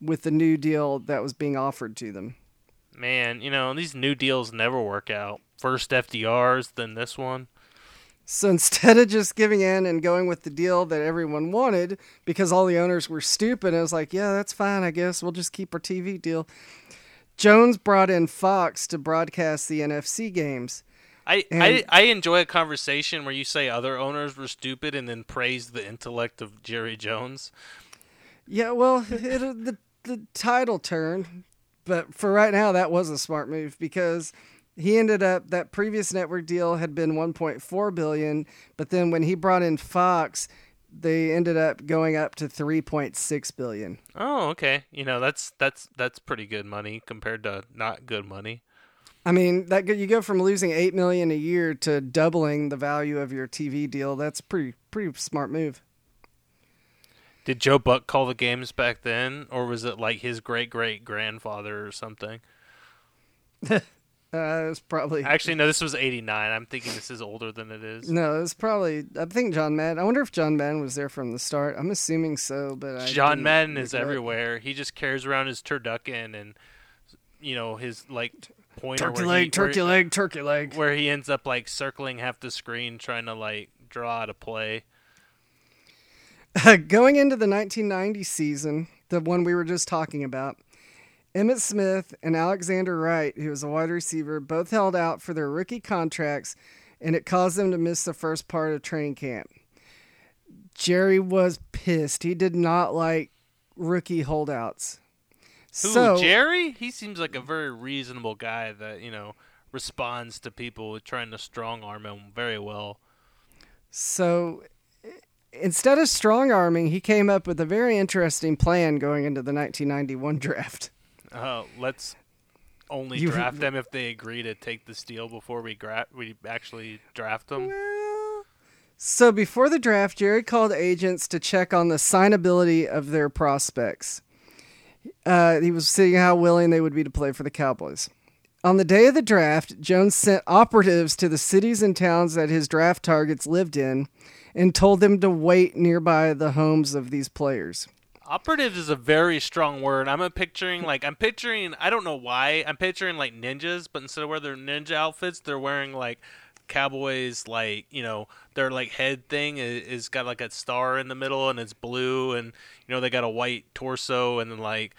with the new deal that was being offered to them. Man, you know, these new deals never work out. First FDRs, then this one. So instead of just giving in and going with the deal that everyone wanted, because all the owners were stupid, I was like, yeah, that's fine, I guess. We'll just keep our TV deal. Jones brought in Fox to broadcast the NFC games. I, I, I enjoy a conversation where you say other owners were stupid and then praise the intellect of Jerry Jones. Yeah, well, it, uh, the the title turn, but for right now, that was a smart move because he ended up that previous network deal had been 1.4 billion, but then when he brought in Fox, they ended up going up to 3.6 billion. Oh, okay. You know, that's that's that's pretty good money compared to not good money. I mean, that you go from losing 8 million a year to doubling the value of your TV deal. That's pretty pretty smart move. Did Joe Buck call the games back then or was it like his great great grandfather or something? Uh, it's probably actually no. This was '89. I'm thinking this is older than it is. No, it's probably. I think John Madden. I wonder if John Madden was there from the start. I'm assuming so, but I John Madden is everywhere. He just carries around his turducken and you know his like pointer. Turkey leg, he, turkey where, leg, turkey leg. Where he ends up like circling half the screen trying to like draw out a play. Going into the 1990 season, the one we were just talking about, Emmitt Smith and Alexander Wright, who was a wide receiver, both held out for their rookie contracts, and it caused them to miss the first part of training camp. Jerry was pissed. He did not like rookie holdouts. Who, so Jerry? He seems like a very reasonable guy that, you know, responds to people trying to strong arm him very well. So instead of strong arming, he came up with a very interesting plan going into the 1991 draft. Uh, let's only you, draft them if they agree to take the steal before we gra- we actually draft them. Well, so before the draft, Jerry called agents to check on the signability of their prospects. Uh, he was seeing how willing they would be to play for the Cowboys. On the day of the draft, Jones sent operatives to the cities and towns that his draft targets lived in and told them to wait nearby the homes of these players. Operative is a very strong word. I'm picturing like I'm picturing I don't know why I'm picturing like ninjas, but instead of wearing their ninja outfits, they're wearing like cowboys like you know their like head thing is, is got like a star in the middle and it's blue and you know they got a white torso and like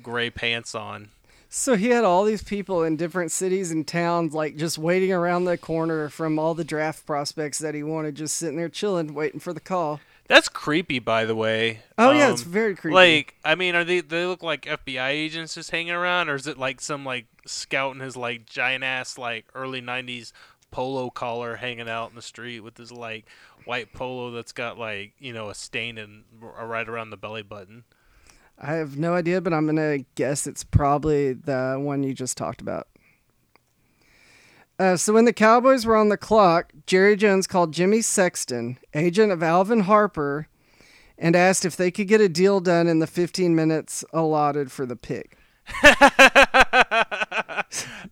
gray pants on. So he had all these people in different cities and towns, like just waiting around the corner from all the draft prospects that he wanted, just sitting there chilling, waiting for the call. That's creepy, by the way. Oh um, yeah, it's um, very creepy. Like, I mean, are they they look like FBI agents just hanging around, or is it like some like scout in his like giant ass like early '90s polo collar hanging out in the street with his like white polo that's got like you know a stain in right around the belly button? I have no idea, but I'm gonna guess it's probably the one you just talked about. Uh, so when the Cowboys were on the clock, Jerry Jones called Jimmy Sexton, agent of Alvin Harper, and asked if they could get a deal done in the 15 minutes allotted for the pick.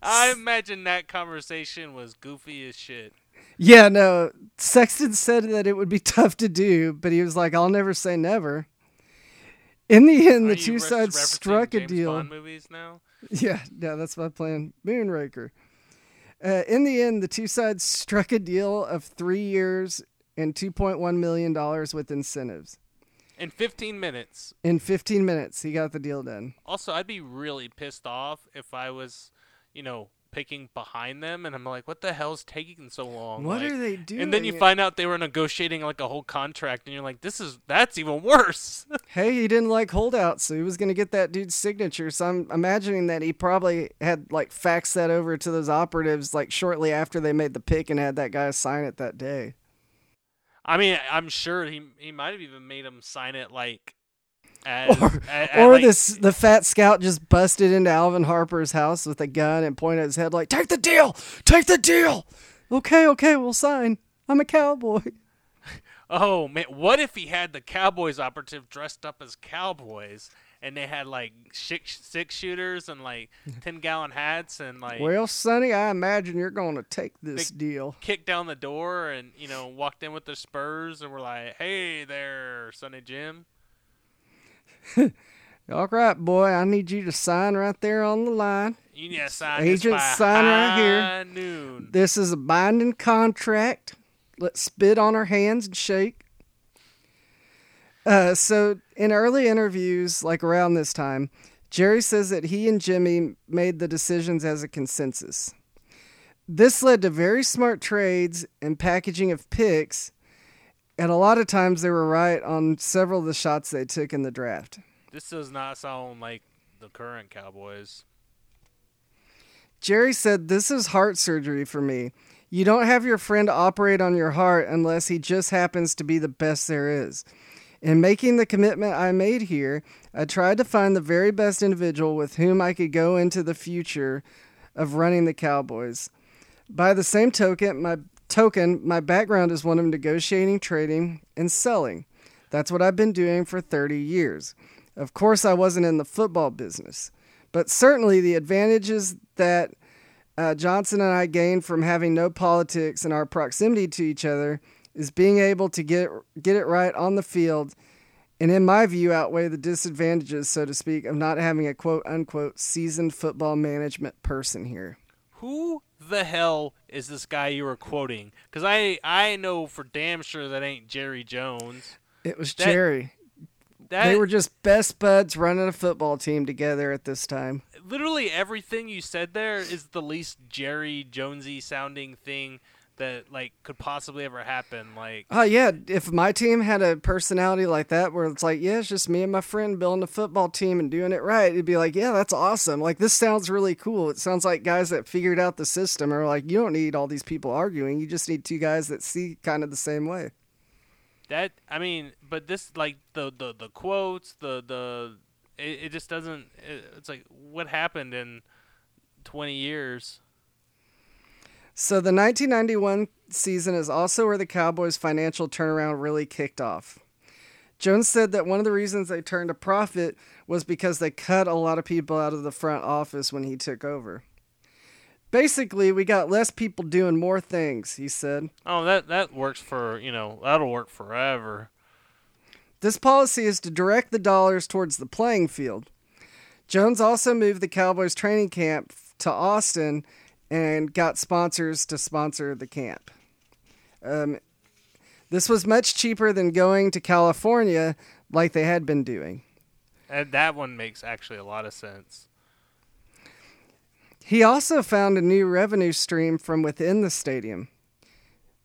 I imagine that conversation was goofy as shit. Yeah, no. Sexton said that it would be tough to do, but he was like, "I'll never say never." In the end, Are the two sides struck a deal. movies now? Yeah, yeah, that's my plan. Moonraker. Uh, in the end, the two sides struck a deal of three years and $2.1 million with incentives. In 15 minutes. In 15 minutes, he got the deal done. Also, I'd be really pissed off if I was, you know, picking behind them and I'm like, what the hell's taking so long? What like, are they doing? And then you find out they were negotiating like a whole contract and you're like, this is that's even worse. hey, he didn't like holdouts, so he was to get that dude's signature. So I'm imagining that he probably had like faxed that over to those operatives like shortly after they made the pick and had that guy sign it that day. I mean, I'm sure he he might have even made him sign it like as, or, or like, this the fat scout just busted into Alvin Harper's house with a gun and pointed at his head like, "Take the deal, take the deal." Okay, okay, we'll sign. I'm a cowboy. Oh man, what if he had the Cowboys operative dressed up as cowboys and they had like six six shooters and like ten gallon hats and like Well, Sonny, I imagine you're going to take this deal. kicked down the door and you know walked in with the spurs and were like, "Hey there, Sonny Jim." All right, boy, I need you to sign right there on the line. You need to sign Agent sign right here. Noon. This is a binding contract. Let's spit on our hands and shake. Uh, so, in early interviews, like around this time, Jerry says that he and Jimmy made the decisions as a consensus. This led to very smart trades and packaging of picks, and a lot of times they were right on several of the shots they took in the draft. This does not sound like the current Cowboys. Jerry said, This is heart surgery for me. You don't have your friend operate on your heart unless he just happens to be the best there is. In making the commitment I made here, I tried to find the very best individual with whom I could go into the future of running the Cowboys. By the same token, my token, my background is one of negotiating, trading, and selling. That's what I've been doing for 30 years. Of course, I wasn't in the football business, but certainly the advantages that uh, Johnson and I gained from having no politics and our proximity to each other is being able to get get it right on the field, and in my view, outweigh the disadvantages, so to speak, of not having a quote unquote seasoned football management person here. Who the hell is this guy you were quoting? Because I I know for damn sure that ain't Jerry Jones. It was That- Jerry. That they were just best buds running a football team together at this time. literally everything you said there is the least Jerry Jonesy sounding thing that like could possibly ever happen. Like Oh yeah, if my team had a personality like that, where it's like, yeah, it's just me and my friend building a football team and doing it right, it'd be like, yeah, that's awesome. Like this sounds really cool. It sounds like guys that figured out the system are like, you don't need all these people arguing. You just need two guys that see kind of the same way. that, I mean, but this like the the the quotes, the the it, it just doesn't. It, it's like what happened in twenty years. So the 1991 season is also where the Cowboys' financial turnaround really kicked off. Jones said that one of the reasons they turned a profit was because they cut a lot of people out of the front office when he took over. Basically, we got less people doing more things, he said. Oh, that that works for you know that'll work forever. This policy is to direct the dollars towards the playing field. Jones also moved the Cowboys training camp to Austin and got sponsors to sponsor the camp. Um, this was much cheaper than going to California like they had been doing. And that one makes actually a lot of sense. He also found a new revenue stream from within the stadium.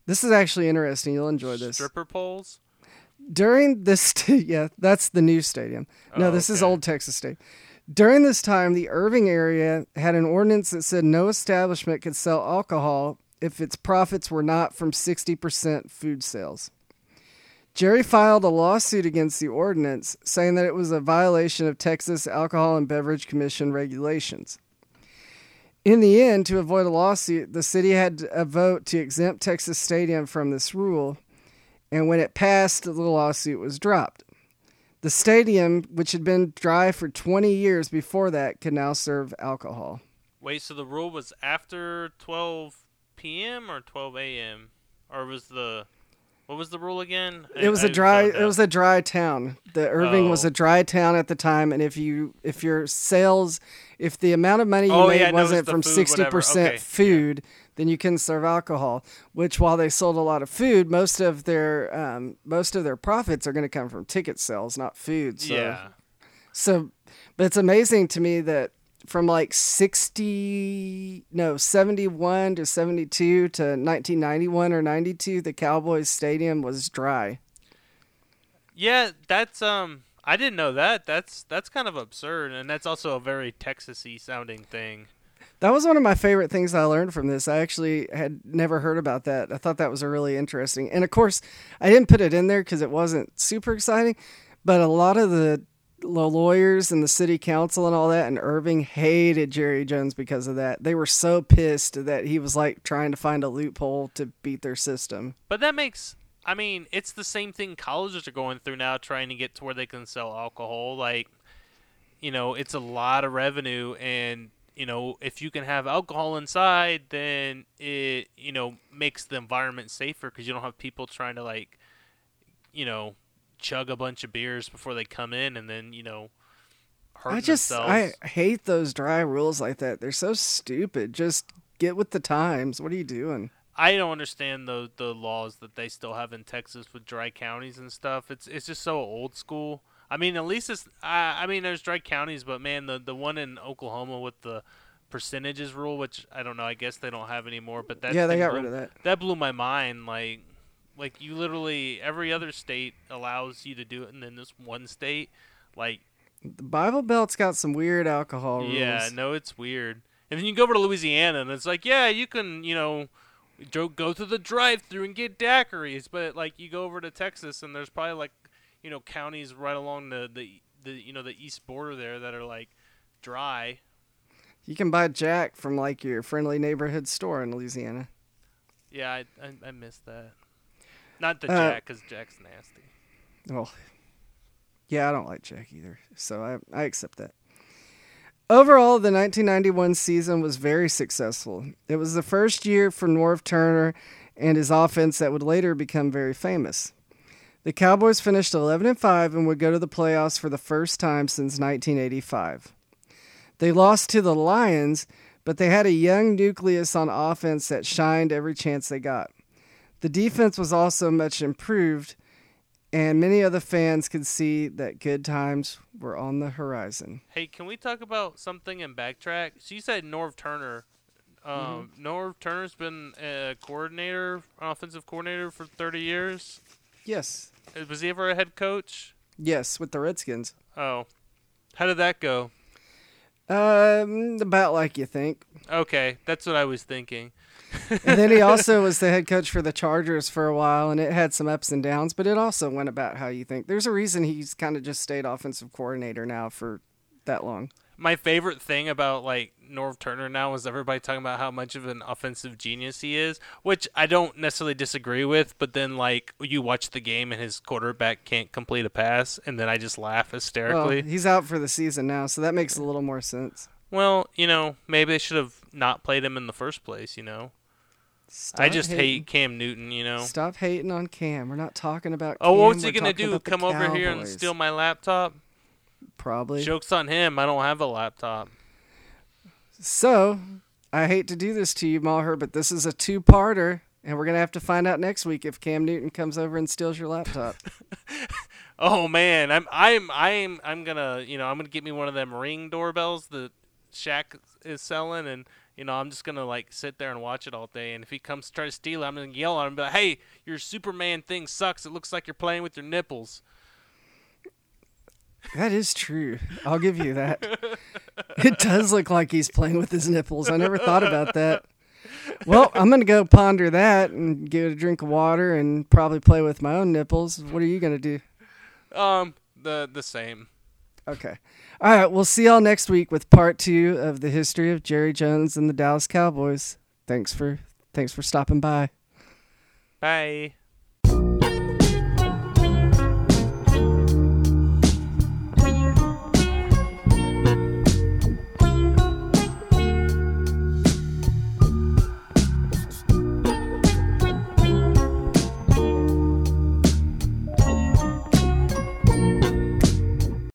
This is actually interesting. You'll enjoy this. Stripper poles. During this, yeah, that's the new stadium. No, Oh, this is old Texas State. During this time, the Irving area had an ordinance that said no establishment could sell alcohol if its profits were not from 60% food sales. Jerry filed a lawsuit against the ordinance, saying that it was a violation of Texas Alcohol and Beverage Commission regulations. In the end, to avoid a lawsuit, the city had a vote to exempt Texas Stadium from this rule, and when it passed, the lawsuit was dropped. The stadium, which had been dry for 20 years before that, could now serve alcohol. Wait, so the rule was after 12 p.m. or 12 a.m. or was the What was the rule again? It was a a dry. It was a dry town. The Irving was Oh. a dry town at the time, and if you if your sales, if the amount of money you Oh, made yeah, wasn't from sixty percent Okay, yeah. food, then you couldn't serve alcohol. Which, while they sold a lot of food, most of their um, most of their profits are going to come from ticket sales, not food. So, Yeah. So, but it's amazing to me that from like 60, no, 71 to 72 to 1991 or 92, the Cowboys Stadium was dry. Yeah, that's um I didn't know that. That's that's kind of absurd and that's also a very Texasy sounding thing. That was one of my favorite things I learned from this. I actually had never heard about that. I thought that was a really interesting. And of course, I didn't put it in there because it wasn't super exciting, but a lot of the the lawyers and the city council and all that and Irving hated Jerry Jones because of that. They were so pissed that he was like trying to find a loophole to beat their system. But that makes I mean, it's the same thing colleges are going through now trying to get to where they can sell alcohol like you know, it's a lot of revenue and you know, if you can have alcohol inside, then it you know makes the environment safer because you don't have people trying to like, you know, chug a bunch of beers before they come in and then you know hurt I just themselves. I hate those dry rules like that. They're so stupid. Just get with the times. What are you doing? I don't understand the the laws that they still have in Texas with dry counties and stuff. It's it's just so old school. I mean, at least it's I, I mean, there's dry counties, but man, the the one in Oklahoma with the percentages rule, which I don't know, I guess they don't have anymore. But that yeah, they got blew, rid of that. That blew my mind. Like like you literally every other state allows you to do it, and then this one state, like The Bible Belt's got some weird alcohol rules. yeah, no, it's weird. And then you go over to Louisiana, and it's like, yeah, you can, you know, go go to the drive-through and get daiquiris, but like you go over to Texas, and there's probably like, you know, counties right along the the, the you know the east border there that are like dry. You can buy Jack from like your friendly neighborhood store in Louisiana. Yeah, I I, I missed that. Not the Uh, Jack, because Jack's nasty. Well, yeah, I don't like Jack either, so I I accept that. Overall, the 1991 season was very successful. It was the first year for Norv Turner and his offense that would later become very famous. The Cowboys finished 11 and 5 and would go to the playoffs for the first time since 1985. They lost to the Lions, but they had a young nucleus on offense that shined every chance they got. The defense was also much improved, and many other fans could see that good times were on the horizon. Hey, can we talk about something in backtrack? So you said Norv Turner. Um, Norv Turner's been a coordinator, offensive coordinator for 30 years. Yes. Uh, Was he ever a head coach? Yes, with the Redskins. Oh, how did that go? Um, about like you think. Okay, that's what I was thinking. And then he also was the head coach for the Chargers for a while, and it had some ups and downs, but it also went about how you think. There's a reason he's kind of just stayed offensive coordinator now for that long. My favorite thing about like Norv Turner now is everybody talking about how much of an offensive genius he is, which I don't necessarily disagree with. But then like you watch the game and his quarterback can't complete a pass, and then I just laugh Well, hysterically. he's out for the season now, so that makes a little more sense. Well, you know, maybe they should have not played him in the first place. You know, Stop I just hating. hate Cam Newton. You know. Stop hating on Cam. We're not talking about. Oh, Cam, what's he we're gonna do? Come over here and steal my laptop? Probably. Jokes on him. I don't have a laptop. So, I hate to do this to you, Maher, but this is a two-parter, and we're gonna have to find out next week if Cam Newton comes over and steals your laptop. Oh man, I'm I'm I'm I'm gonna you know I'm gonna get me one of them ring doorbells that Shaq is selling, and you know I'm just gonna like sit there and watch it all day. And if he comes to try to steal it, I'm gonna yell at him, and be like, "Hey, your Superman thing sucks. It looks like you're playing with your nipples." that is true. I'll give you that. it does look like he's playing with his nipples. I never thought about that. Well, I'm gonna go ponder that and get a drink of water and probably play with my own nipples. What are you gonna do? Um, the the same. Okay. All right. We'll see y'all next week with part two of the history of Jerry Jones and the Dallas Cowboys. Thanks for thanks for stopping by. Bye.